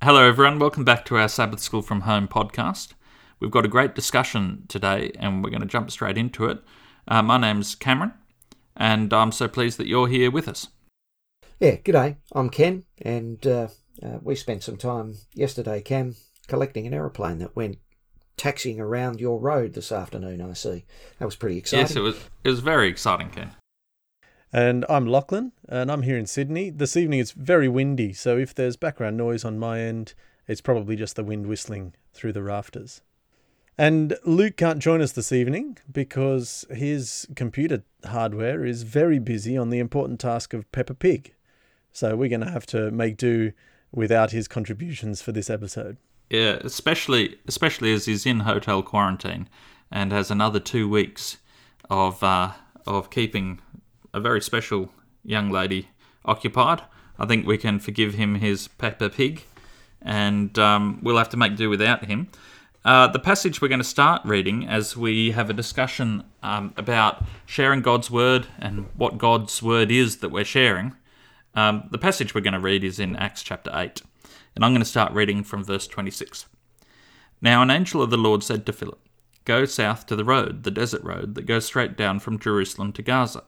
Hello, everyone. Welcome back to our Sabbath School from Home podcast. We've got a great discussion today, and we're going to jump straight into it. Uh, my name's Cameron, and I'm so pleased that you're here with us. Yeah, g'day. I'm Ken, and uh, uh, we spent some time yesterday, Cam, collecting an aeroplane that went taxiing around your road this afternoon. I see. That was pretty exciting. Yes, it was. It was very exciting, Ken. And I'm Lachlan, and I'm here in Sydney. This evening it's very windy, so if there's background noise on my end, it's probably just the wind whistling through the rafters. And Luke can't join us this evening because his computer hardware is very busy on the important task of Peppa Pig. So we're going to have to make do without his contributions for this episode. Yeah, especially especially as he's in hotel quarantine and has another two weeks of uh, of keeping a very special young lady occupied. I think we can forgive him his Peppa Pig, and um, we'll have to make do without him. Uh, the passage we're going to start reading as we have a discussion um, about sharing God's word and what God's word is that we're sharing. Um, the passage we're going to read is in Acts chapter 8, and I'm going to start reading from verse 26. Now, an angel of the Lord said to Philip, Go south to the road, the desert road that goes straight down from Jerusalem to Gaza.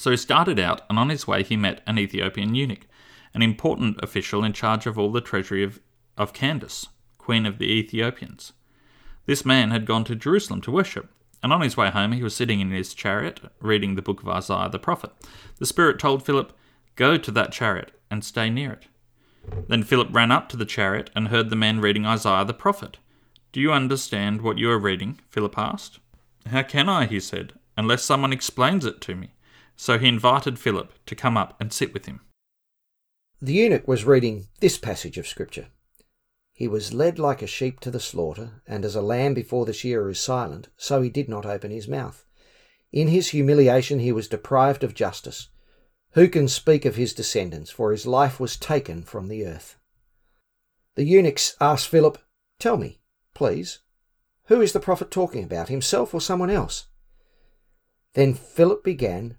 So he started out, and on his way he met an Ethiopian eunuch, an important official in charge of all the treasury of, of Candace, queen of the Ethiopians. This man had gone to Jerusalem to worship, and on his way home he was sitting in his chariot, reading the book of Isaiah the prophet. The Spirit told Philip, Go to that chariot and stay near it. Then Philip ran up to the chariot and heard the man reading Isaiah the prophet. Do you understand what you are reading? Philip asked. How can I, he said, unless someone explains it to me? So he invited Philip to come up and sit with him. The eunuch was reading this passage of Scripture. He was led like a sheep to the slaughter, and as a lamb before the shearer is silent, so he did not open his mouth. In his humiliation he was deprived of justice. Who can speak of his descendants? For his life was taken from the earth. The eunuchs asked Philip, Tell me, please, who is the prophet talking about, himself or someone else? Then Philip began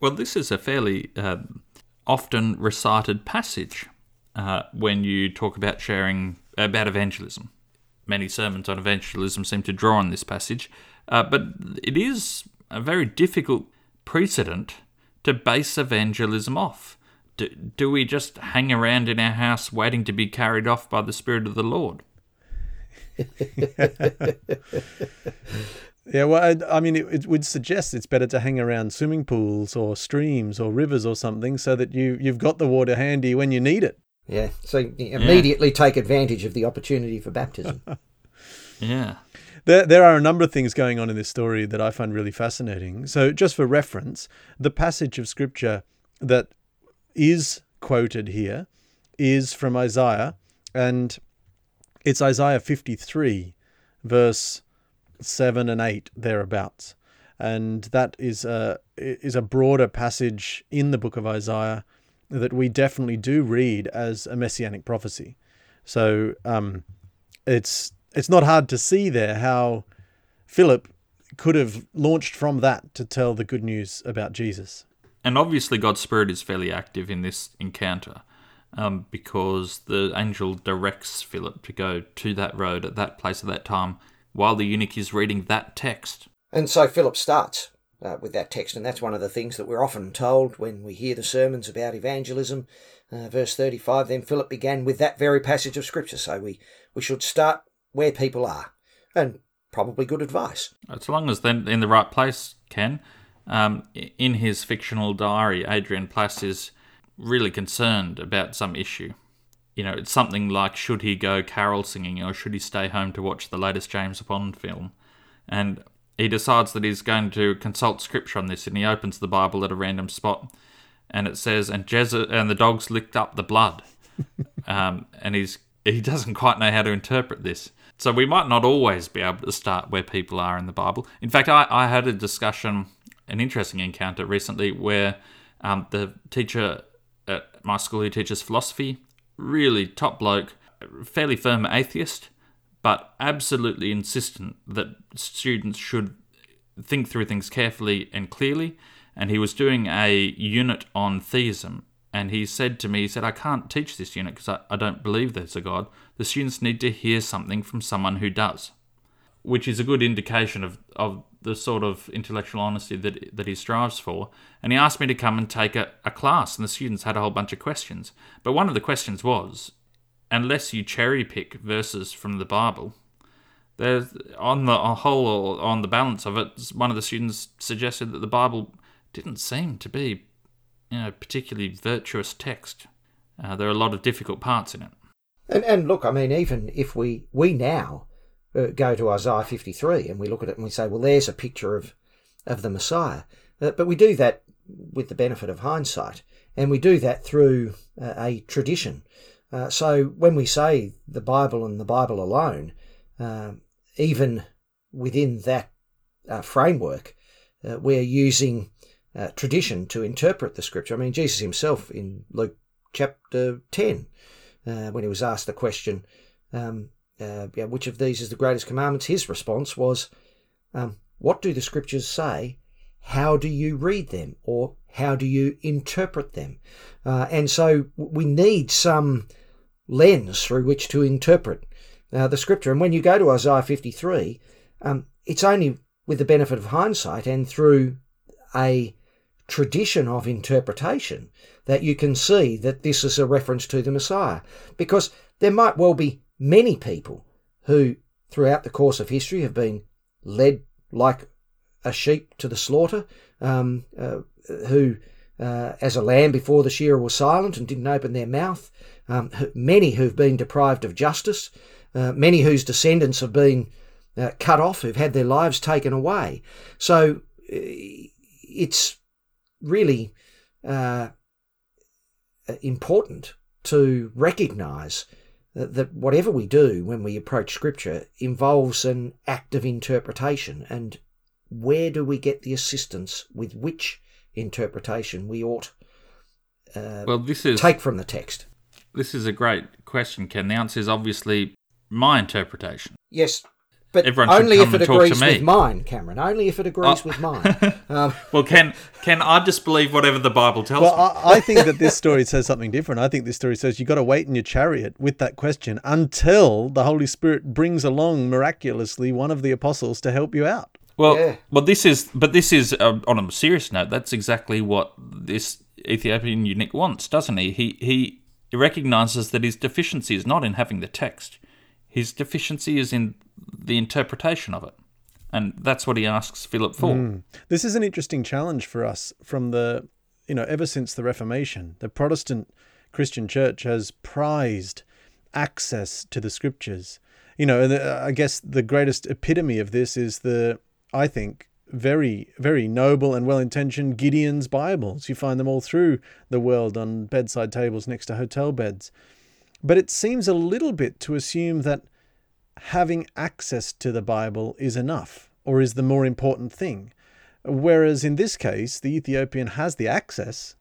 Well, this is a fairly uh, often recited passage uh, when you talk about sharing about evangelism. Many sermons on evangelism seem to draw on this passage, uh, but it is a very difficult precedent to base evangelism off. Do, do we just hang around in our house waiting to be carried off by the Spirit of the Lord? Yeah, well, I, I mean, it, it, would suggest it's better to hang around swimming pools or streams or rivers or something so that you, you've got the water handy when you need it. Yeah, so immediately yeah. take advantage of the opportunity for baptism. yeah. There, there are a number of things going on in this story that I find really fascinating. So, just for reference, the passage of scripture that is quoted here is from Isaiah, and it's Isaiah 53, verse 7 and 8 thereabouts and that is a is a broader passage in the book of Isaiah that we definitely do read as a messianic prophecy. So um, it's it's not hard to see there how Philip could have launched from that to tell the good news about Jesus. And obviously, God's Spirit is fairly active in this encounter um, because the angel directs Philip to go to that road at that place at that time while the eunuch is reading that text. And so Philip starts uh, with that text, and that's one of the things that we're often told when we hear the sermons about evangelism. Uh, verse 35 Then Philip began with that very passage of Scripture, so we, we should start where people are, and probably good advice. As long as they're in the right place, Ken. Um, in his fictional diary, Adrian Plass is really concerned about some issue you know, it's something like should he go carol singing or should he stay home to watch the latest James Bond film? And he decides that he's going to consult scripture on this and he opens the Bible at a random spot and it says, and Jeze- and the dogs licked up the blood. um, and he's he doesn't quite know how to interpret this. So we might not always be able to start where people are in the Bible. In fact, I, I had a discussion, an interesting encounter recently where um, the teacher at my school who teaches philosophy, really top bloke, fairly firm atheist, but absolutely insistent that students should think through things carefully and clearly. And he was doing a unit on theism. And he said to me, he said, I can't teach this unit because I, I don't believe there's a God. The students need to hear something from someone who does, which is a good indication of, of the sort of intellectual honesty that, that he strives for. And he asked me to come and take a, a class, and the students had a whole bunch of questions. But one of the questions was, unless you cherry pick verses from the Bible, there's on the whole on the balance of it, one of the students suggested that the Bible didn't seem to be, you know, particularly virtuous text. Uh, there are a lot of difficult parts in it. And and look, I mean, even if we we now uh, go to Isaiah 53 and we look at it and we say, well, there's a picture of of the Messiah, uh, but we do that with the benefit of hindsight, and we do that through uh, a tradition. Uh, so when we say the Bible and the Bible alone, um, even within that uh, framework, uh, we're using tradition to interpret the scripture. I mean, Jesus himself in Luke chapter 10 uh, when he was asked the question, um, uh, yeah, which of these is the greatest commandments? His response was, um, What do the scriptures say? How do you read them? Or how do you interpret them? Uh, and so we need some lens through which to interpret uh, the scripture. And when you go to Isaiah 53, um, it's only with the benefit of hindsight and through a tradition of interpretation that you can see that this is a reference to the Messiah. Because there might well be many people who, throughout the course of history, have been led like a sheep to the slaughter, um, uh, who, uh, as a lamb before the shearer, was silent and didn't open their mouth. Um, many who've been deprived of justice, uh, many whose descendants have been uh, cut off, who've had their lives taken away. So uh, it's really uh, important to recognize that, that whatever we do when we approach scripture involves an act of interpretation. And where do we get the assistance with which interpretation we ought uh, well this is take from the text? this is a great question ken. The answer is obviously my interpretation. Yes but Everyone only if it agrees with mine, Cameron. Only if it agrees oh. with mine. Um, well, can can I just believe whatever the Bible tells well, me? I, I think that this story says something different. I think this story says you've got to wait in your chariot with that question until the Holy Spirit brings along miraculously one of the apostles to help you out. Well, yeah. well, this is, but this is uh, on a serious note. That's exactly what this Ethiopian eunuch wants, doesn't he? He he recognizes that his deficiency is not in having the text. His deficiency is in the interpretation of it. And that's what he asks Philip for. Mm. This is an interesting challenge for us from the, you know, ever since the Reformation. The Protestant Christian church has prized access to the scriptures. You know, and I guess the greatest epitome of this is the, I think, very, very noble and well intentioned Gideon's Bibles. You find them all through the world on bedside tables next to hotel beds. But it seems a little bit to assume that having access to the Bible is enough or is the more important thing. Whereas in this case, the Ethiopian has the access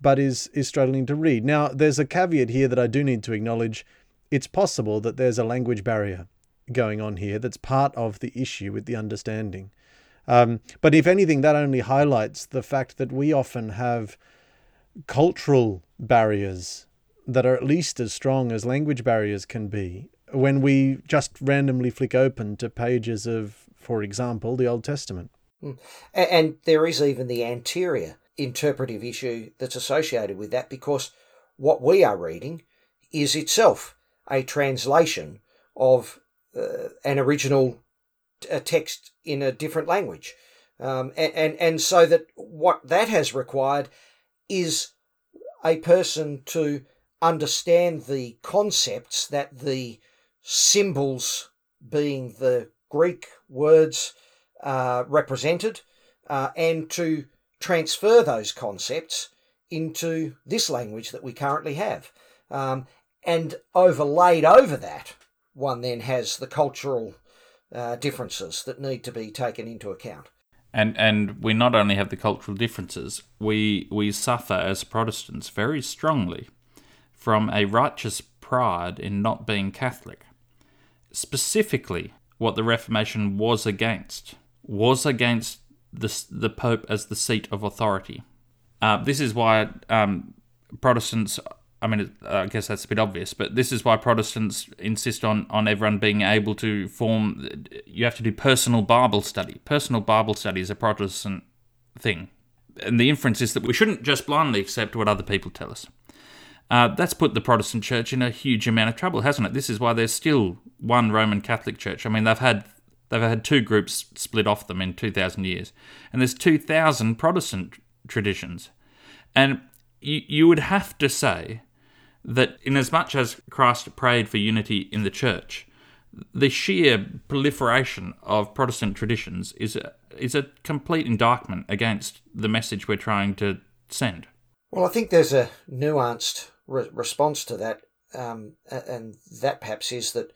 but is, is struggling to read. Now, there's a caveat here that I do need to acknowledge. It's possible that there's a language barrier going on here that's part of the issue with the understanding. Um, but if anything, that only highlights the fact that we often have cultural barriers that are at least as strong as language barriers can be when we just randomly flick open to pages of, for example, the Old Testament. Hmm. And there is even the anterior interpretive issue that's associated with that because what we are reading is itself a translation of uh, an original a text in a different language. Um, and, and, and so that what that has required is a person to understand the concepts that the symbols being the Greek words uh, represented, uh, and to transfer those concepts into this language that we currently have. Um, And overlaid over that, one then has the cultural uh, differences that need to be taken into account. And and we not only have the cultural differences, we we suffer as Protestants very strongly from a righteous pride in not being Catholic. Specifically, what the Reformation was against was against the the Pope as the seat of authority. Uh, this is why um, Protestants. I mean, I guess that's a bit obvious, but this is why Protestants insist on, on everyone being able to form. You have to do personal Bible study. Personal Bible study is a Protestant thing. And the inference is that we shouldn't just blindly accept what other people tell us. Uh, that's put the Protestant church in a huge amount of trouble, hasn't it? This is why there's still one Roman Catholic church. I mean, they've had they've had two groups split off them in 2,000 years, and there's 2,000 Protestant traditions. And you, you would have to say that, in as much as Christ prayed for unity in the church, the sheer proliferation of Protestant traditions is a, is a complete indictment against the message we're trying to send. Well, I think there's a nuanced re- response to that, um, and that perhaps is that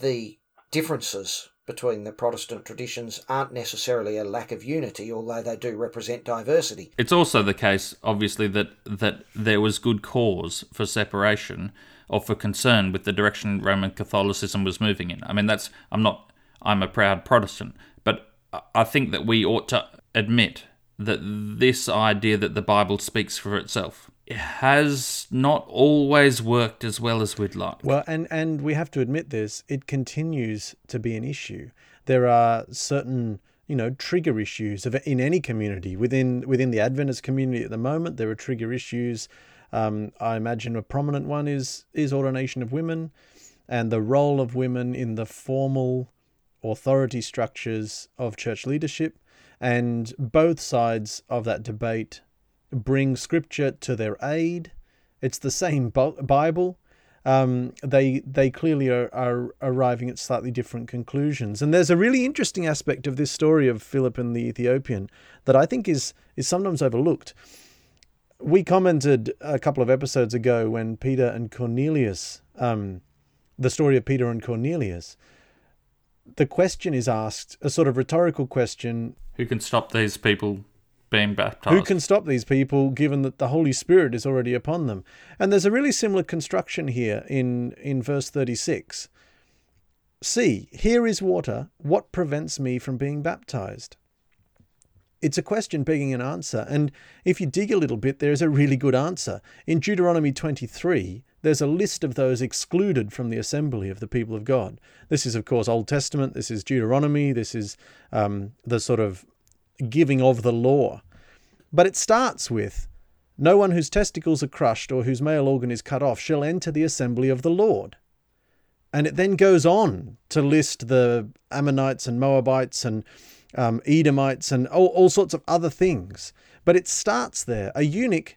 the differences between the Protestant traditions aren't necessarily a lack of unity, although they do represent diversity. It's also the case, obviously, that that there was good cause for separation or for concern with the direction Roman Catholicism was moving in. I mean, that's I'm not I'm a proud Protestant, but I think that we ought to admit that this idea that the Bible speaks for itself has not always worked as well as we'd like. Well, and, and we have to admit this, it continues to be an issue. There are certain, you know, trigger issues of, in any community. Within within the Adventist community at the moment, there are trigger issues. Um, I imagine a prominent one is is ordination of women and the role of women in the formal authority structures of church leadership. And both sides of that debate bring scripture to their aid. It's the same Bible. Um, they they clearly are, are arriving at slightly different conclusions. And there's a really interesting aspect of this story of Philip and the Ethiopian that I think is is sometimes overlooked. We commented a couple of episodes ago when Peter and Cornelius, um, the story of Peter and Cornelius, the question is asked, a sort of rhetorical question. Who can stop these people being baptized. Who can stop these people given that the Holy Spirit is already upon them? And there's a really similar construction here in, in verse 36. See, here is water. What prevents me from being baptized? It's a question begging an answer. And if you dig a little bit, there's a really good answer. In Deuteronomy 23, there's a list of those excluded from the assembly of the people of God. This is, of course, Old Testament. This is Deuteronomy. This is um, the sort of giving of the law. But it starts with No one whose testicles are crushed or whose male organ is cut off shall enter the assembly of the Lord. And it then goes on to list the Ammonites and Moabites and um, Edomites and all, all sorts of other things. But it starts there. A eunuch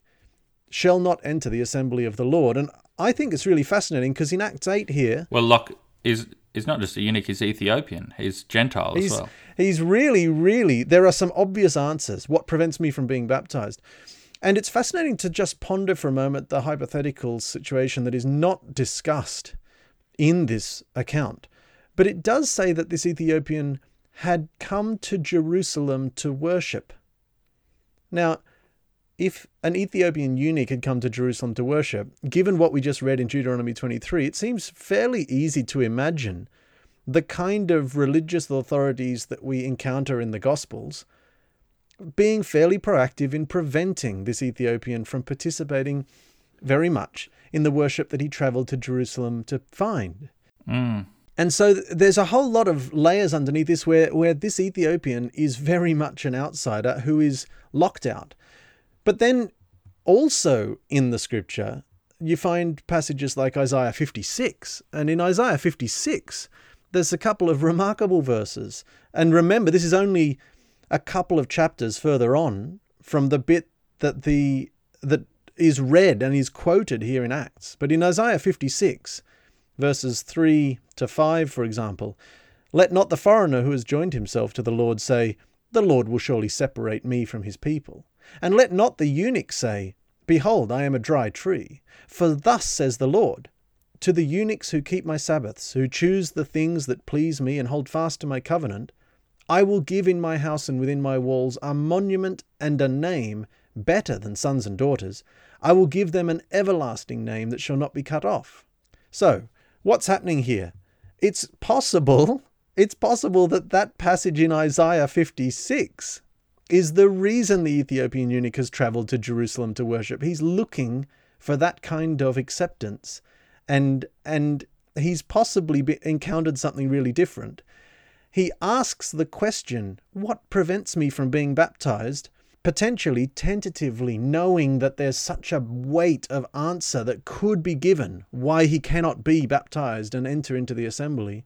shall not enter the assembly of the Lord. And I think it's really fascinating because in Acts 8 here. Well, Locke is He's not just a eunuch, he's Ethiopian. He's Gentile he's, as well. He's really, really, there are some obvious answers. What prevents me from being baptized? And it's fascinating to just ponder for a moment the hypothetical situation that is not discussed in this account. But it does say that this Ethiopian had come to Jerusalem to worship. Now, if an Ethiopian eunuch had come to Jerusalem to worship, given what we just read in Deuteronomy 23, it seems fairly easy to imagine the kind of religious authorities that we encounter in the Gospels being fairly proactive in preventing this Ethiopian from participating very much in the worship that he traveled to Jerusalem to find. Mm. And so there's a whole lot of layers underneath this where, where this Ethiopian is very much an outsider who is locked out. But then also in the scripture, you find passages like Isaiah 56. And in Isaiah 56, there's a couple of remarkable verses. And remember, this is only a couple of chapters further on from the bit that the that is read and is quoted here in Acts. But in Isaiah 56, verses 3 to 5, for example, let not the foreigner who has joined himself to the Lord say, The Lord will surely separate me from his people. And let not the eunuch say, Behold, I am a dry tree. For thus says the Lord, To the eunuchs who keep my Sabbaths, who choose the things that please me and hold fast to my covenant, I will give in my house and within my walls a monument and a name better than sons and daughters. I will give them an everlasting name that shall not be cut off. So, what's happening here? It's possible, it's possible that that passage in Isaiah 56 is the reason the Ethiopian eunuch has traveled to Jerusalem to worship. He's looking for that kind of acceptance and and he's possibly be, encountered something really different. He asks the question, what prevents me from being baptized? Potentially, tentatively, knowing that there's such a weight of answer that could be given why he cannot be baptized and enter into the assembly.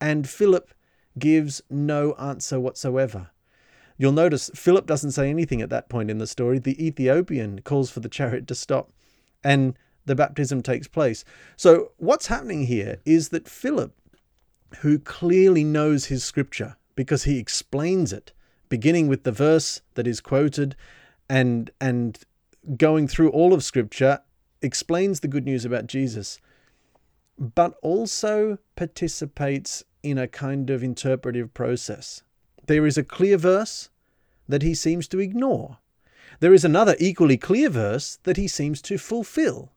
And Philip gives no answer whatsoever. You'll notice Philip doesn't say anything at that point in the story. The Ethiopian calls for the chariot to stop, and the baptism takes place. So, what's happening here is that Philip, who clearly knows his scripture because he explains it, beginning with the verse that is quoted and, and going through all of scripture, explains the good news about Jesus, but also participates in a kind of interpretive process. There is a clear verse that he seems to ignore. There is another equally clear verse that he seems to fulfill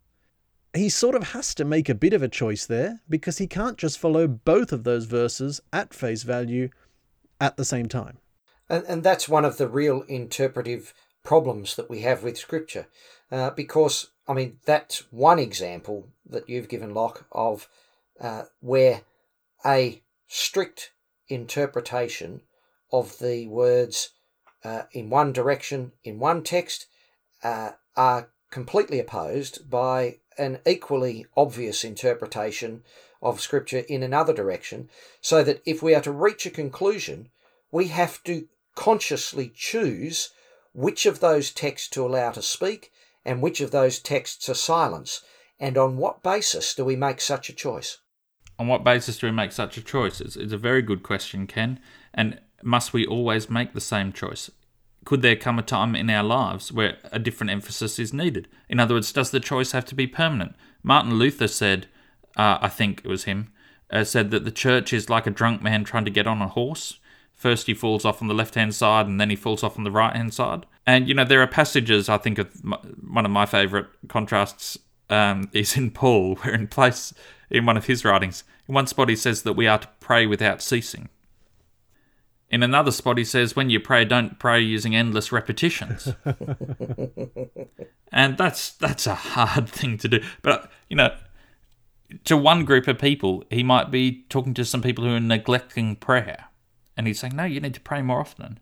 he sort of has to make a bit of a choice there because he can't just follow both of those verses at face value at the same time. And, and that's one of the real interpretive problems that we have with Scripture. Uh, because, I mean, that's one example that you've given, Locke, of uh, where a strict interpretation of the words uh, in one direction, in one text, uh, are completely opposed by an equally obvious interpretation of Scripture in another direction, so that if we are to reach a conclusion, we have to consciously choose which of those texts to allow to speak and which of those texts to silence. And on what basis do we make such a choice? On what basis do we make such a choice? It's, it's a very good question, Ken. And must we always make the same choice? could there come a time in our lives where a different emphasis is needed? In other words, does the choice have to be permanent? Martin Luther said, uh, I think it was him, uh, said that the church is like a drunk man trying to get on a horse. First, he falls off on the left hand side and then he falls off on the right hand side. And, you know, there are passages, I think, of my, one of my favourite contrasts um, is in Paul, where in place, in one of his writings, in one spot he says that we are to pray without ceasing. In another spot, he says, when you pray, don't pray using endless repetitions. and that's that's a hard thing to do. But, you know, to one group of people, he might be talking to some people who are neglecting prayer. And he's saying, no, you need to pray more often.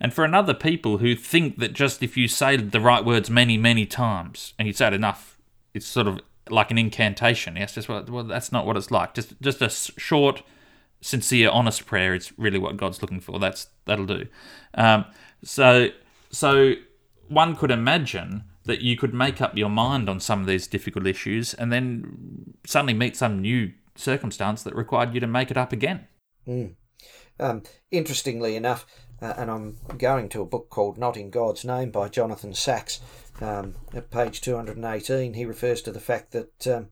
And for another people who think that just if you say the right words many, many times, and you say it enough, it's sort of like an incantation. Yes, just well, well that's not what it's like. Just just a short sincere, honest prayer is really what God's looking for. That's that'll do. Um, so so one could imagine that you could make up your mind on some of these difficult issues, and then suddenly meet some new circumstance that required you to make it up again. Mm. Um, interestingly enough, uh, and I'm going to a book called Not in God's Name by Jonathan Sacks. Um, at page 218, he refers to the fact that, um,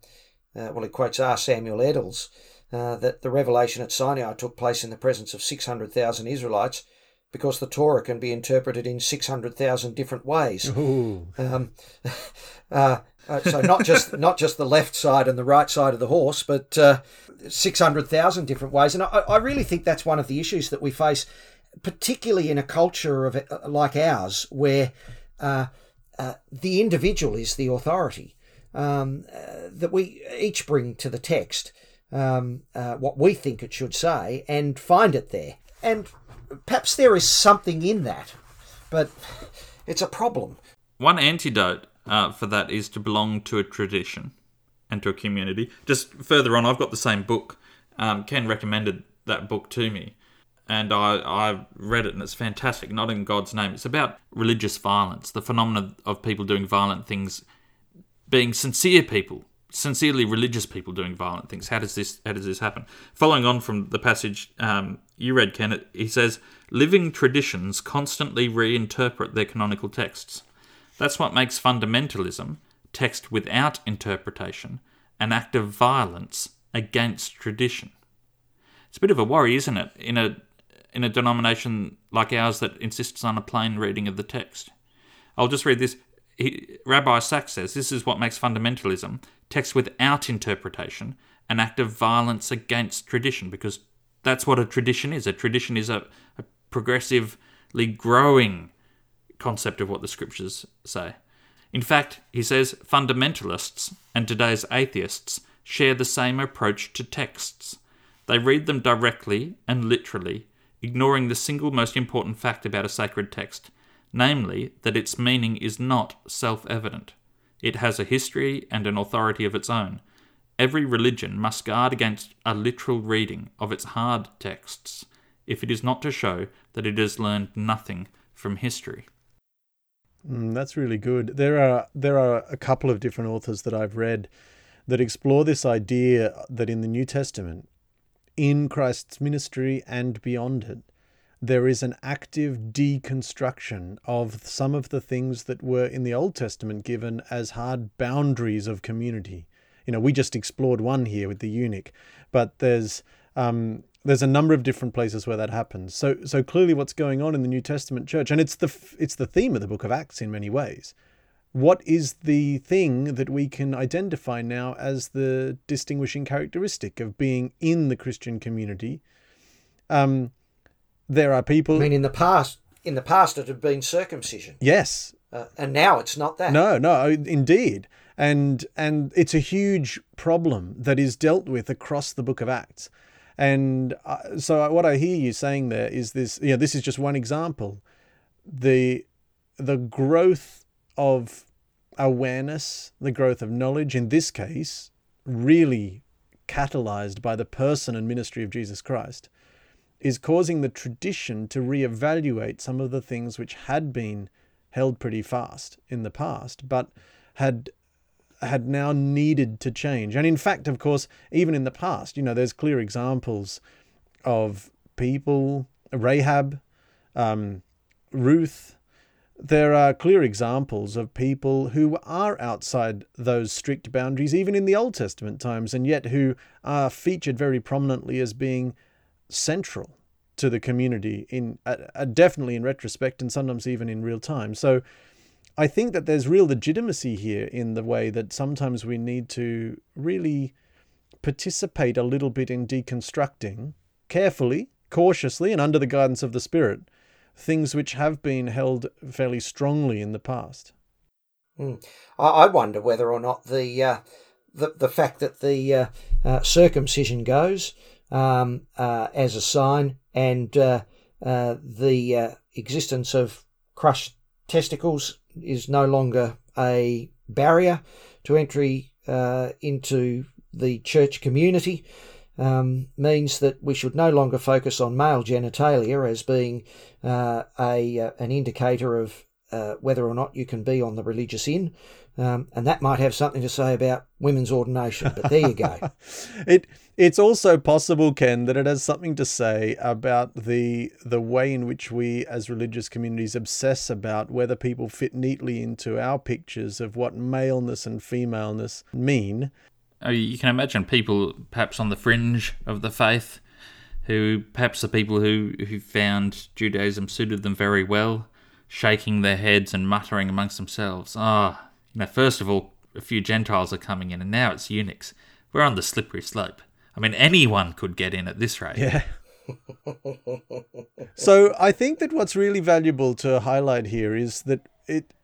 uh, well, he quotes R. Samuel Edels, uh, that the revelation at Sinai took place in the presence of 600,000 Israelites because the Torah can be interpreted in 600,000 different ways. Um, uh, uh, so not just not just the left side and the right side of the horse, but uh, 600,000 different ways. And I, I, really think that's one of the issues that we face, particularly in a culture of uh, like ours, where uh, the individual is the authority um, that we each bring to the text um, uh, what we think it should say and find it there. And perhaps there is something in that, but it's a problem. One antidote uh, for that is to belong to a tradition and to a community. Just further on, I've got the same book. Um, Ken recommended that book to me, and I, I read it, and it's fantastic. Not in God's name. It's about religious violence, the phenomenon of people doing violent things, being sincere people sincerely religious people doing violent things. How does this how does this happen? Following on from the passage um, you read, Kenneth, he says, "Living traditions constantly reinterpret their canonical texts. That's what makes fundamentalism, text without interpretation, an act of violence against tradition. It's a bit of a worry, isn't it, in a in a denomination like ours that insists on a plain reading of the text. I'll just read this. He, Rabbi Sacks says this is what makes fundamentalism, text without interpretation, an act of violence against tradition, because that's what a tradition is. A tradition is a, a progressively growing concept of what the scriptures say. In fact, he says fundamentalists and today's atheists share the same approach to texts. They read them directly and literally, ignoring the single most important fact about a sacred text, namely that its meaning is not self evident. It has a history and an authority of its own. Every religion must guard against a literal reading of its hard texts if it is not to show that it has learned nothing from history. Mm, that's really good. There are there are a couple of different authors that I've read that explore this idea that in the New Testament, in Christ's ministry and beyond it, there is an active deconstruction of some of the things that were in the Old Testament given as hard boundaries of community. You know, we just explored one here with the eunuch, but there's um, there's a number of different places where that happens. So so clearly what's going on in the New Testament church and it's the it's the theme of the book of Acts in many ways. What is the thing that we can identify now as the distinguishing characteristic of being in the Christian community? Um, there are people. I mean, in the past, in the past, it had been circumcision. Yes. Uh, and now it's not that. No, no, indeed, and and it's a huge problem that is dealt with across the Book of Acts. And uh, so what I hear you saying there is this, you know, this is just one example. The the growth of awareness, the growth of knowledge in this case, really catalyzed by the person and ministry of Jesus Christ, is causing the tradition to reevaluate some of the things which had been held pretty fast in the past, but had had now needed to change. And in fact, of course, even in the past, you know, there's clear examples of people, Rahab, um, Ruth. There are clear examples of people who are outside those strict boundaries, even in the Old Testament times, and yet who are featured very prominently as being central to the community in uh, uh definitely in retrospect and sometimes even in real time. So I think that there's real legitimacy here in the way that sometimes we need to really participate a little bit in deconstructing carefully, cautiously, and under the guidance of the Spirit things which have been held fairly strongly in the past. Mm. I wonder whether or not the uh, the, the fact that the uh, uh, circumcision goes um, uh, as a sign and uh, uh, the existence of crushed testicles is no longer a barrier to entry uh, into the church community. Um, means that we should no longer focus on male genitalia as being uh, a uh, an indicator of uh, whether or not you can be on the religious in, um, and that might have something to say about women's ordination. But there you go. it it's also possible, Ken, that it has something to say about the the way in which we as religious communities obsess about whether people fit neatly into our pictures of what maleness and femaleness mean. Oh, you can imagine people perhaps on the fringe of the faith who perhaps the people who, who found Judaism suited them very well, shaking their heads and muttering amongst themselves, ah, oh, you know, first of all, a few Gentiles are coming in, and now it's eunuchs. We're on the slippery slope. I mean, anyone could get in at this rate. Yeah. so I think that what's really valuable to highlight here is that it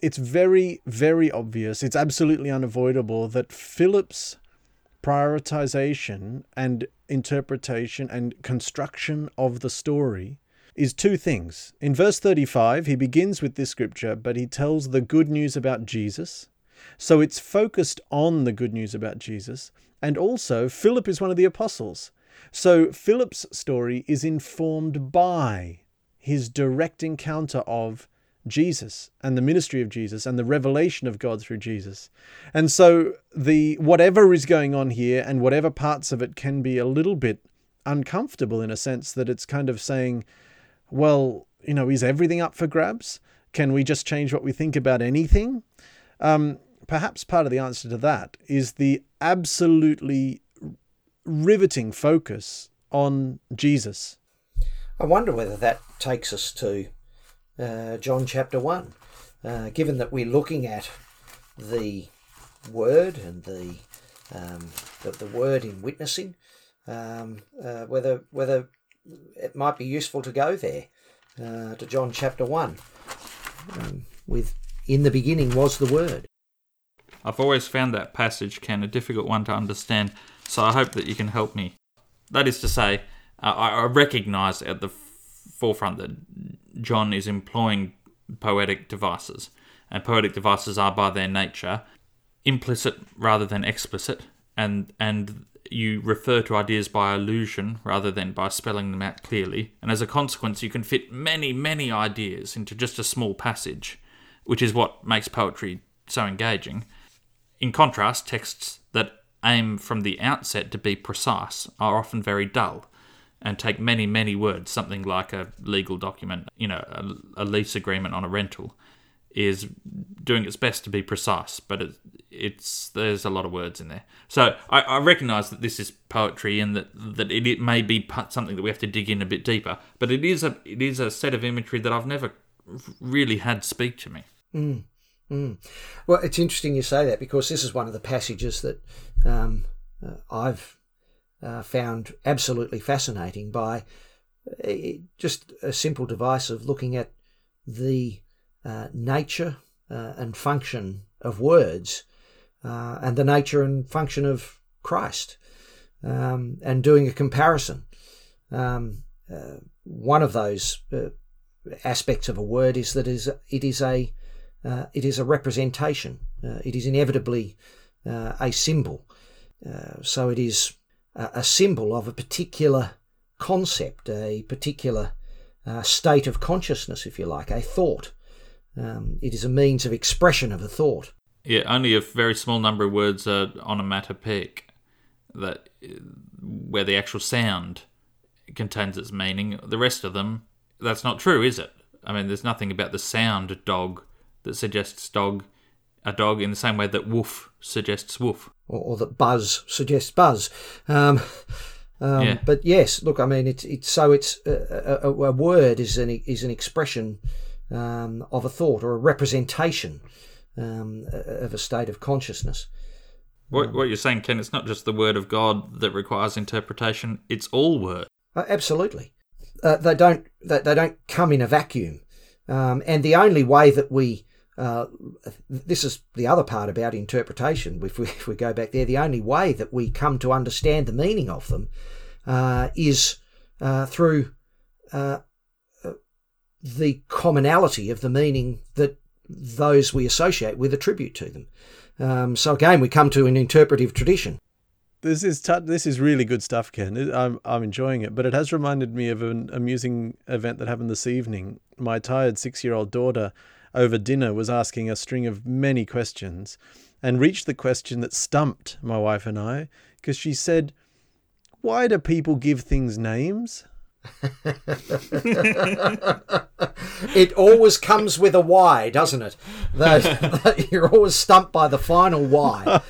it's very very obvious it's absolutely unavoidable that Philip's prioritization and interpretation and construction of the story is two things. In verse 35 he begins with this scripture but he tells the good news about Jesus. So it's focused on the good news about Jesus and also, Philip is one of the apostles. So Philip's story is informed by his direct encounter of Jesus and the ministry of Jesus and the revelation of God through Jesus. And so the whatever is going on here and whatever parts of it can be a little bit uncomfortable in a sense that it's kind of saying, well, you know, is everything up for grabs? Can we just change what we think about anything? Um, perhaps part of the answer to that is the absolutely riveting focus on Jesus. I wonder whether that takes us to uh, John chapter 1, uh, given that we're looking at the word and the, um, the, the, word in witnessing, um, uh, whether, whether it might be useful to go there uh, to John chapter 1 um, with in the beginning was the word. I've always found that passage, Ken, a difficult one to understand, so I hope that you can help me. That is to say, uh, I, recognise at the forefront that John is employing poetic devices, and poetic devices are by their nature implicit rather than explicit, and and you refer to ideas by allusion rather than by spelling them out clearly, and as a consequence, you can fit many, many ideas into just a small passage, which is what makes poetry so engaging. In contrast, texts that aim from the outset to be precise are often very dull and take many, many words, something like a legal document, you know, a, a lease agreement on a rental, is doing its best to be precise, but it, it's there's a lot of words in there. So I, I recognise that this is poetry and that that it, it may be something that we have to dig in a bit deeper. But it is a it is a set of imagery that I've never really had speak to me. Mm, mm. Well, it's interesting you say that because this is one of the passages that um, uh, I've uh, found absolutely fascinating by uh, just a simple device of looking at the uh, nature uh, and function of words uh, and the nature and function of Christ um, and doing a comparison. Um, uh, one of those uh, aspects of a word is that is it is a it is a representation. it is inevitably a symbol. so it is a symbol of a particular concept, a particular uh, state of consciousness, if you like, a thought. Um, it is a means of expression of a thought. Yeah, only a very small number of words are onomatopoeic, that where the actual sound contains its meaning. The rest of them, that's not true, is it? I mean, there's nothing about the sound dog that suggests dog, a dog, in the same way that woof suggests woof, or, or that buzz suggests buzz. Um, um, yeah. But yes, look, I mean, it's it's so it's a, a, a word is an is an expression um, of a thought or a representation um, of a state of consciousness. What, um, what you're saying, Ken, it's not just the word of God that requires interpretation; it's all word. Uh, absolutely, uh, they don't they, they, don't come in a vacuum, um, and the only way that we uh, this is the other part about interpretation. If we, if we go back there, the only way that we come to understand the meaning of them uh, is uh, through uh, the commonality of the meaning that those we associate with attribute to them. Um, so again, we come to an interpretive tradition. This is t- this is really good stuff, Ken. I'm I'm enjoying it, but it has reminded me of an amusing event that happened this evening. My tired six-year-old daughter, over dinner, was asking a string of many questions, and reached the question that stumped my wife and I, because she said, "Why do people give things names?" it always comes with a why, doesn't it? That, that you're always stumped by the final why.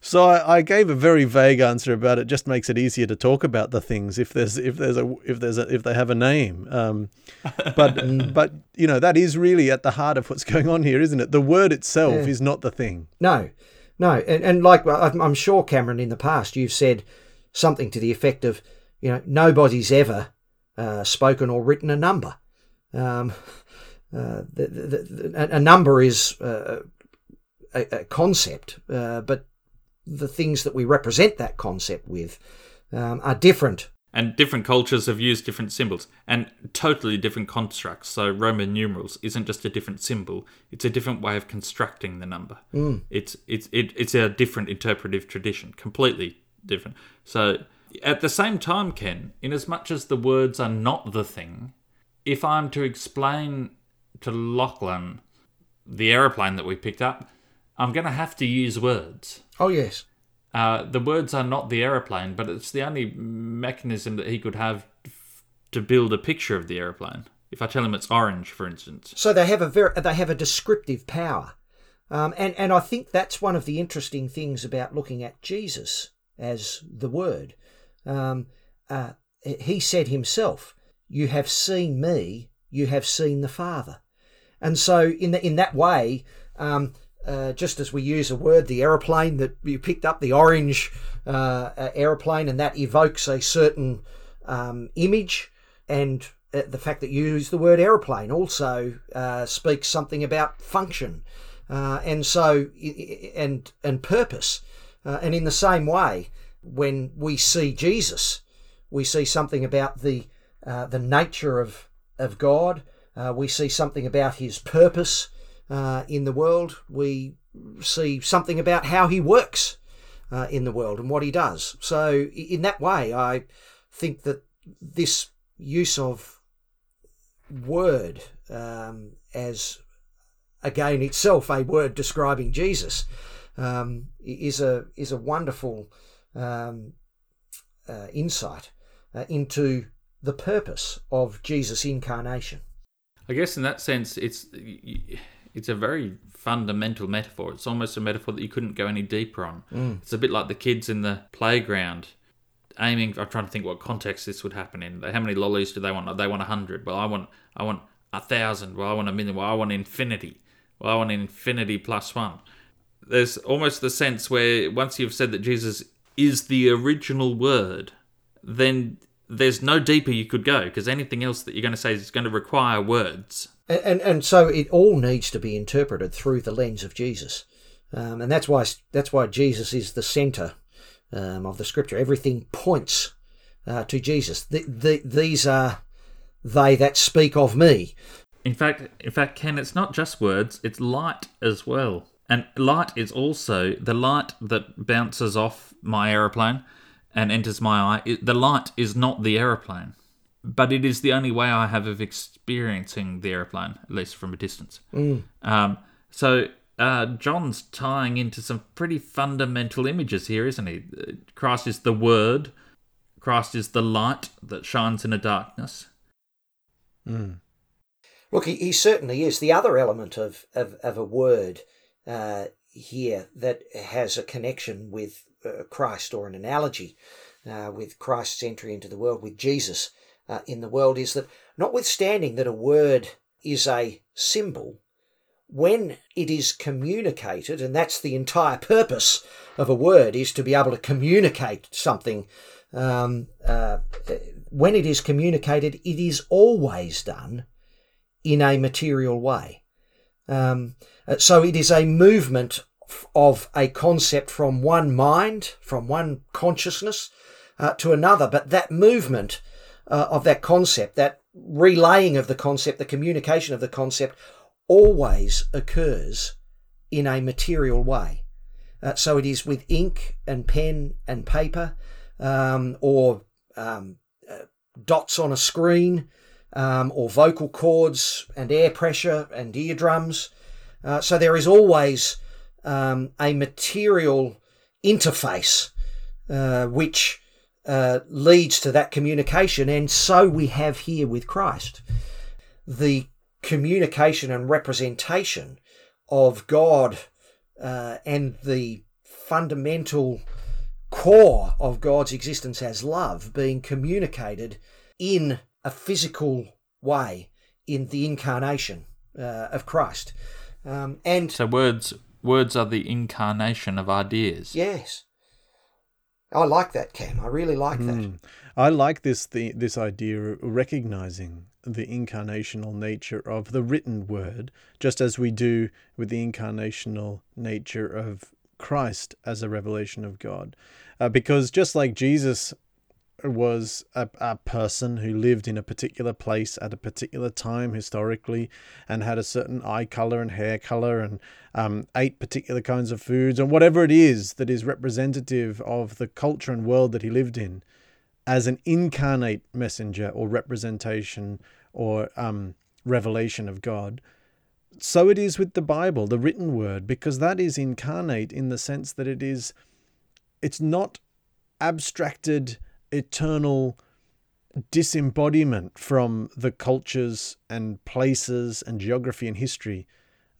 So I, I, gave a very vague answer about it. Just makes it easier to talk about the things if there's if there's a if there's a if they have a name. Um, but but you know that is really at the heart of what's going on here, isn't it? The word itself yeah. is not the thing. No, no, and, and like I'm sure Cameron in the past you've said something to the effect of you know, nobody's ever uh, spoken or written a number. Um, uh, the, the, the, a number is uh, a, a, concept, uh, but the things that we represent that concept with um, are different. And different cultures have used different symbols and totally different constructs. So Roman numerals isn't just a different symbol; it's a different way of constructing the number. Mm. It's it's it, it's a different interpretive tradition, completely different. So at the same time, Ken, in as much as the words are not the thing, if I'm to explain to Lachlan the aeroplane that we picked up, I'm going to have to use words. Oh, yes. Uh, the words are not the aeroplane, but it's the only mechanism that he could have to build a picture of the aeroplane. If I tell him it's orange, for instance. So they have a very, they have a descriptive power. Um, and, and I think that's one of the interesting things about looking at Jesus as the Word. Um, uh, he said himself, You have seen me, you have seen the Father. And so, in, the, in that way, um, uh, just as we use a word, the aeroplane that you picked up, the orange uh, aeroplane, and that evokes a certain um, image, and uh, the fact that you use the word aeroplane also uh, speaks something about function, uh, and so and and purpose, and in the same way, when we see Jesus, we see something about the the nature of of God. we see something about His purpose uh, in the world. We see something about how he works uh, in the world and what he does. So, in that way, I think that this use of word um, as again itself a word describing Jesus um, is a is a wonderful um, uh, insight uh, into the purpose of Jesus' incarnation. I guess in that sense, it's it's a very fundamental metaphor. It's almost a metaphor that you couldn't go any deeper on. Mm. It's a bit like the kids in the playground aiming. I'm trying to think what context this would happen in. How many lollies do they want? They want a hundred. Well, I want I want a thousand. Well, I want a million. Well, I want infinity. Well, I want infinity plus one. There's almost the sense where once you've said that Jesus is the original word, then there's no deeper you could go because anything else that you're going to say is going to require words. And, and, and so it all needs to be interpreted through the lens of Jesus. Um, and that's why that's why Jesus is the center um, of the scripture. Everything points uh, to Jesus. The, the, these are they that speak of me. In fact, in fact, Ken, it's not just words; it's light as well. And light is also the light that bounces off my aeroplane and enters my eye. The light is not the aeroplane but it is the only way I have of experiencing the aeroplane, at least from a distance. Mm. Um, so uh, John's tying into some pretty fundamental images here, isn't he? Christ is the Word. Christ is the light that shines in a darkness. Mm. Look, he, he, certainly is. The other element of, of, of a word uh, here that has a connection with uh, Christ or an analogy uh, with Christ's entry into the world, with Jesus, uh, in the world is that notwithstanding that a word is a symbol, when it is communicated, and that's the entire purpose of a word, is to be able to communicate something. Um, uh, when it is communicated, it is always done in a material way. Um, uh, so it is a movement of a concept from one mind, from one consciousness uh, to another, but that movement uh, of that concept, that relaying of the concept, the communication of the concept, always occurs in a material way. Uh, so it is with ink and pen and paper, um, or um, uh, dots on a screen, um, or vocal cords and air pressure and eardrums. Uh, so there is always um, a material interface uh, which uh, leads to that communication. And so we have here with Christ the communication and representation of God uh, and the fundamental core of God's existence as love being communicated in a physical way in the incarnation uh, of Christ. Um, and so words words are the incarnation of ideas. Yes. I like that, Cam. I really like that. Mm. I like this the, this idea of recognizing the incarnational nature of the written word, just as we do with the incarnational nature of Christ as a revelation of God. Uh, because just like Jesus was a, a person who lived in a particular place at a particular time historically and had a certain eye color and hair color and um, ate particular kinds of foods and whatever it is that is representative of the culture and world that he lived in as an incarnate messenger or representation or um, revelation of God. So it is with the Bible, the written word, because that is incarnate in the sense that it is, it's not abstracted eternal disembodiment from the cultures and places and geography and history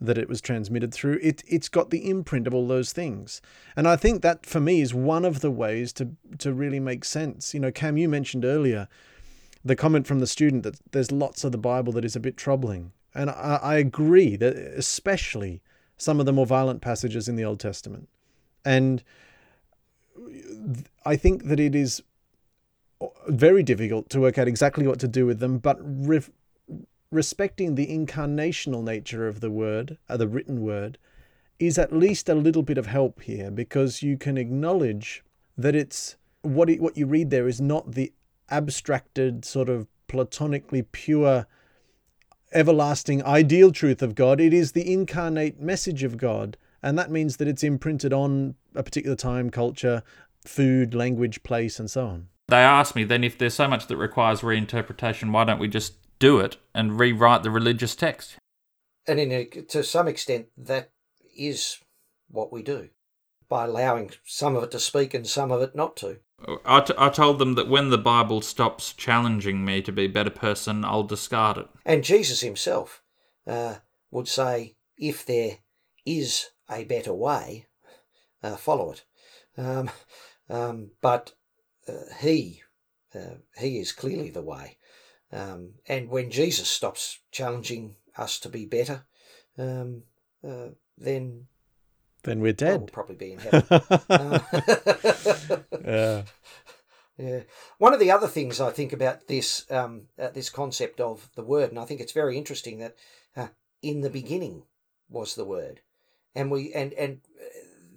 that it was transmitted through. It it's got the imprint of all those things, and I think that for me is one of the ways to to really make sense. You know, Cam, you mentioned earlier the comment from the student that there's lots of the Bible that is a bit troubling, and I, I agree that especially some of the more violent passages in the Old Testament, and I think that it is very difficult to work out exactly what to do with them, but re- respecting the incarnational nature of the word, uh, the written word, is at least a little bit of help here because you can acknowledge that it's what it, what you read there is not the abstracted sort of platonically pure everlasting ideal truth of God. It is the incarnate message of God and that means that it's imprinted on a particular time culture food language place and so on they asked me then if there's so much that requires reinterpretation why don't we just do it and rewrite the religious text. And in a, to some extent, that is what we do by allowing some of it to speak and some of it not to. I, t- I told them that when the Bible stops challenging me to be a better person, I'll discard it. And Jesus himself uh, would say, if there is a better way, uh, follow it. Um, um, but uh, he, uh, he is clearly the way. Um, and when Jesus stops challenging us to be better, um, uh, then then we're dead. we'll probably be in heaven. uh, yeah. Yeah. One of the other things I think about this um, uh, this concept of the word, and I think it's very interesting that uh, in the beginning was the word, and we and and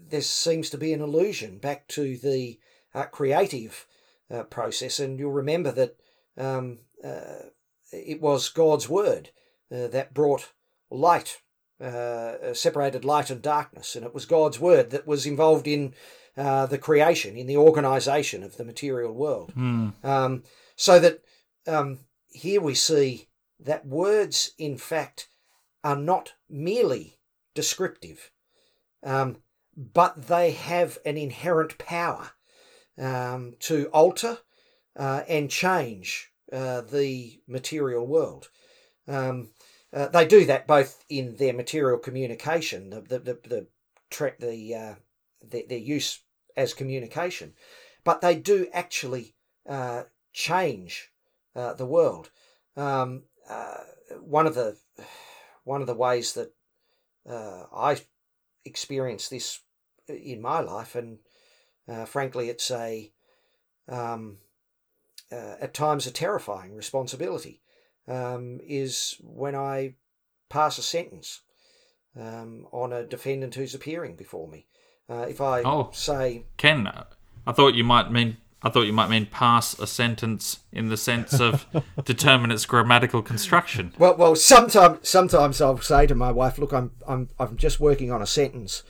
there seems to be an allusion back to the uh, creative uh, process, and you'll remember that um, uh, it was God's word uh, that brought light, uh, separated light and darkness, and it was God's word that was involved in the creation, in the organization of the material world. Mm. Um, so that um, here we see that words, in fact, are not merely descriptive, um, but they have an inherent power um, to alter uh, and change uh, the material world. Um, uh, they do that both in their material communication, the the the, the, tra- the uh, their, their, use as communication, but they do actually uh, change uh, the world. Um, one of the one of the ways that I experience this in my life, and frankly, it's a um, uh, at times a terrifying responsibility um, is when I pass a sentence um, on a defendant who's appearing before me. Uh, if I oh, say Ken, I thought you might mean I thought you might mean pass a sentence in the sense of determine its grammatical construction. Well, well, sometimes sometimes I'll say to my wife, "Look, I'm I'm I'm just working on a sentence,"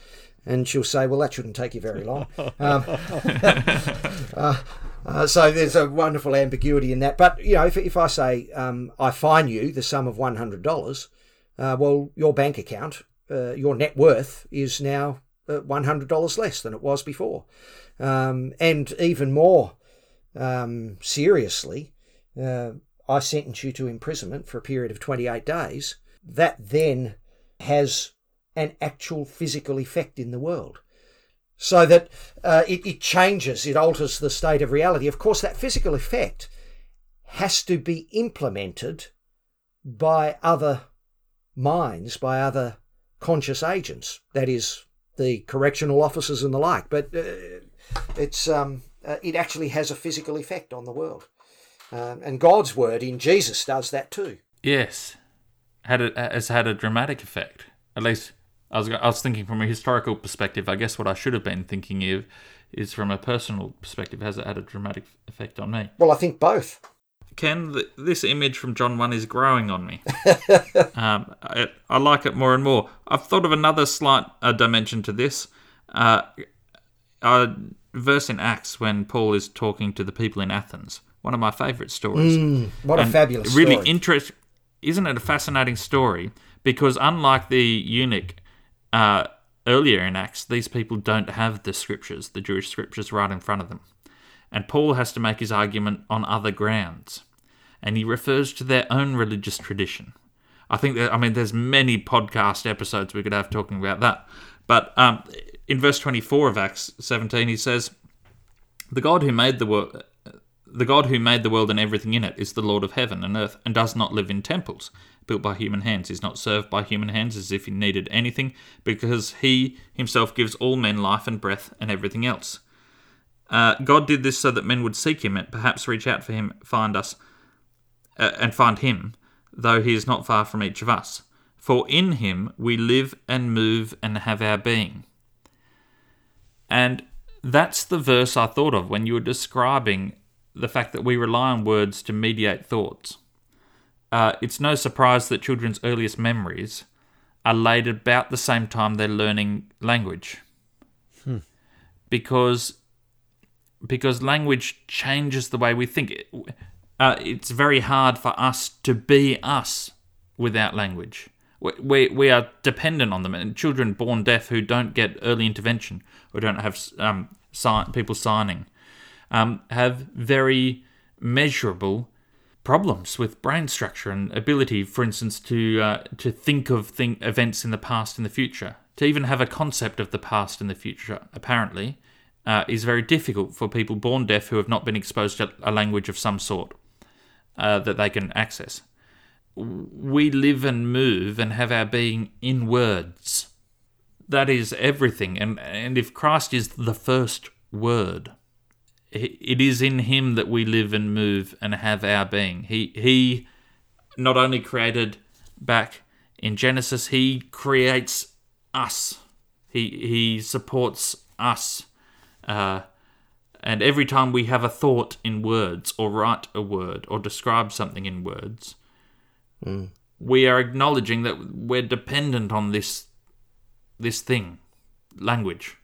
and she'll say, "Well, that shouldn't take you very long." Um, uh, uh, so there's a wonderful ambiguity in that. But you know, if, if I say um, I fine you the sum of one hundred dollars, uh, well, your bank account, uh, your net worth is now uh, one hundred dollars less than it was before, um, and even more um, seriously, uh, I sentence you to imprisonment for a period of twenty eight days. That then has an actual physical effect in the world so that uh, it, it changes, it alters the state of reality. Of course, that physical effect has to be implemented by other minds, by other conscious agents, that is, the correctional officers and the like. But uh, it's um, uh, it actually has a physical effect on the world, um, and God's word in Jesus does that too. Yes, had it has had a dramatic effect. At least I was I was thinking from a historical perspective. I guess what I should have been thinking of is from a personal perspective. Has it had a dramatic effect on me? Well, I think both. Ken, this image from John 1 is growing on me. um, I, I, like it more and more. I've thought of another slight uh, dimension to this. Uh, a verse in Acts when Paul is talking to the people in Athens. One of my favourite stories. Mm, what and a fabulous story. really interesting. Isn't it a fascinating story? Because unlike the eunuch uh, earlier in Acts, these people don't have the scriptures, the Jewish scriptures, right in front of them. And Paul has to make his argument on other grounds. And he refers to their own religious tradition. I think that I mean there's many podcast episodes we could have talking about that. But um, in verse 24 of Acts 17, he says, "The God who made the world." The God who made the world and everything in it is the Lord of heaven and earth, and does not live in temples built by human hands. He's not served by human hands as if he needed anything, because he himself gives all men life and breath and everything else. Uh, God did this so that men would seek him and perhaps reach out for him, find us, uh, and find him, though he is not far from each of us. For in him we live and move and have our being. And that's the verse I thought of when you were describing the fact that we rely on words to mediate thoughts. Uh, it's no surprise that children's earliest memories are laid about the same time they're learning language. Hmm. Because because language changes the way we think. Uh, it's very hard for us to be us without language. We, we, we are dependent on them. And children born deaf who don't get early intervention or don't have um, sign, people signing um, have very measurable problems with brain structure and ability, for instance, to uh, to think of events in the past and the future, to even have a concept of the past and the future. Apparently, uh, is very difficult for people born deaf who have not been exposed to a language of some sort uh, that they can access. We live and move and have our being in words. That is everything. And, and if Christ is the first word, it is in him that we live and move and have our being. He, he not only created back in Genesis, he creates us. He, he supports us uh, and every time we have a thought in words, or write a word, or describe something in words, mm. we are acknowledging that we're dependent on this this thing, language,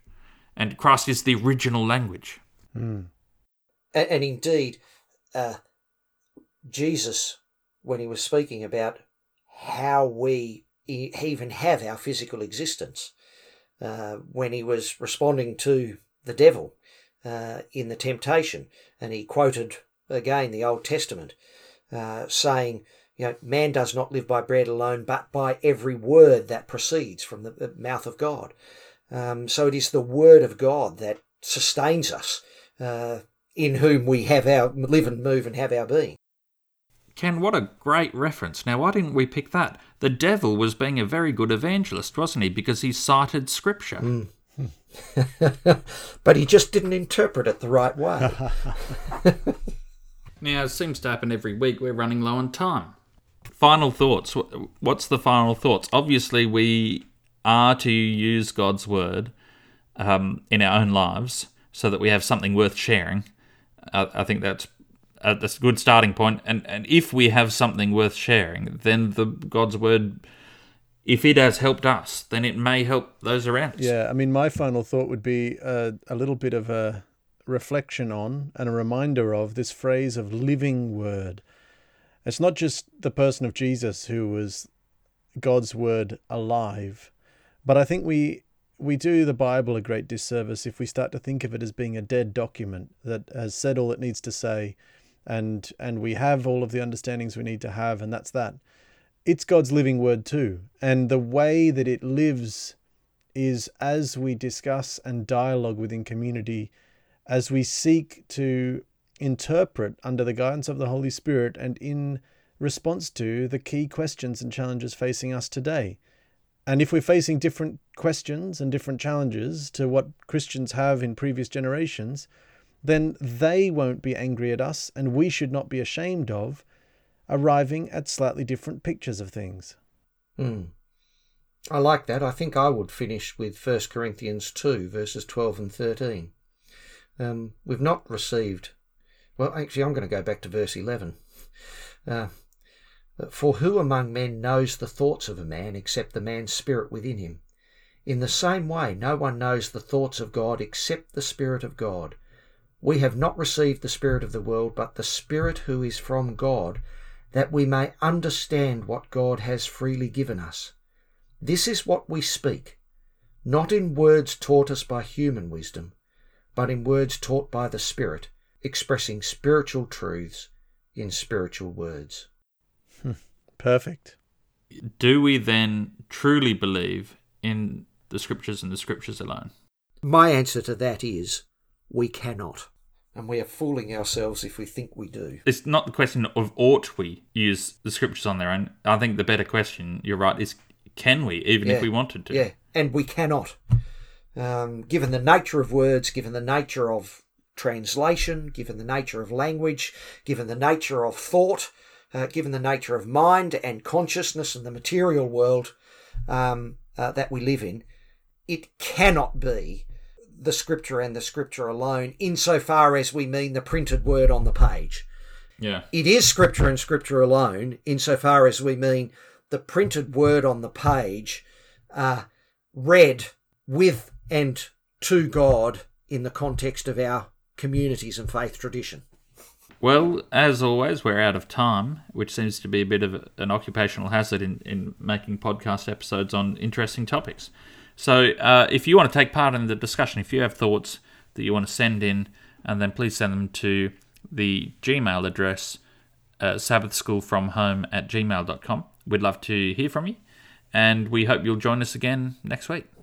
and Christ is the original language. Mm. And, and, indeed, uh, Jesus, when he was speaking about how we even have our physical existence, uh, when he was responding to the devil uh, in the temptation. And he quoted again the Old Testament, uh, saying, you know, man does not live by bread alone, but by every word that proceeds from the mouth of God. Um, so it is the word of God that sustains us, uh, in whom we have our live and move and have our being. Ken, what a great reference. Now, why didn't we pick that? The devil was being a very good evangelist, wasn't he? Because he cited scripture. Mm. but he just didn't interpret it the right way. now, it seems to happen every week. We're running low on time. Final thoughts. What's the final thoughts? Obviously, we are to use God's word um, in our own lives so that we have something worth sharing. I, I think that's uh, that's a good starting point. And and if we have something worth sharing, then the God's word if it has helped us, then it may help those around us. Yeah, I mean, my final thought would be a, a little bit of a reflection on and a reminder of this phrase of living word. It's not just the person of Jesus who was God's word alive, but I think we we do the Bible a great disservice if we start to think of it as being a dead document that has said all it needs to say and and we have all of the understandings we need to have and that's that it's God's living word too. And the way that it lives is as we discuss and dialogue within community, as we seek to interpret under the guidance of the Holy Spirit and in response to the key questions and challenges facing us today. And if we're facing different questions and different challenges to what Christians have in previous generations, then they won't be angry at us, and we should not be ashamed of arriving at slightly different pictures of things. Hmm. I like that. I think I would finish with 1 Corinthians 2, verses 12 and 13. Um, we've not received. Well, actually, I'm going to go back to verse 11. Uh, For who among men knows the thoughts of a man except the man's spirit within him? In the same way, no one knows the thoughts of God except the Spirit of God. We have not received the Spirit of the world, but the Spirit who is from God that we may understand what God has freely given us. This is what we speak, not in words taught us by human wisdom, but in words taught by the Spirit, expressing spiritual truths in spiritual words. Hmm. Perfect. do we then truly believe in the scriptures and the scriptures alone? My answer to that is we cannot. And we are fooling ourselves if we think we do. It's not the question of ought we use the scriptures on their own. I think the better question, you're right, is can we, even Yeah. if we wanted to? Yeah, and we cannot. Um, given the nature of words, given the nature of translation, given the nature of language, given the nature of thought, uh, given the nature of mind and consciousness and the material world um, uh, that we live in, it cannot be the scripture and the scripture alone, insofar as we mean the printed word on the page Yeah. it is scripture and scripture alone, insofar as we mean the printed word on the page, uh, read with and to God in the context of our communities and faith tradition. Well, as always, we're out of time, which seems to be a bit of an occupational hazard in, in making podcast episodes on interesting topics. So, uh, if you want to take part in the discussion, if you have thoughts that you want to send in, and then please send them to the Gmail address, uh, sabbathschoolfromhome at gmail.com. We'd love to hear from you, and we hope you'll join us again next week.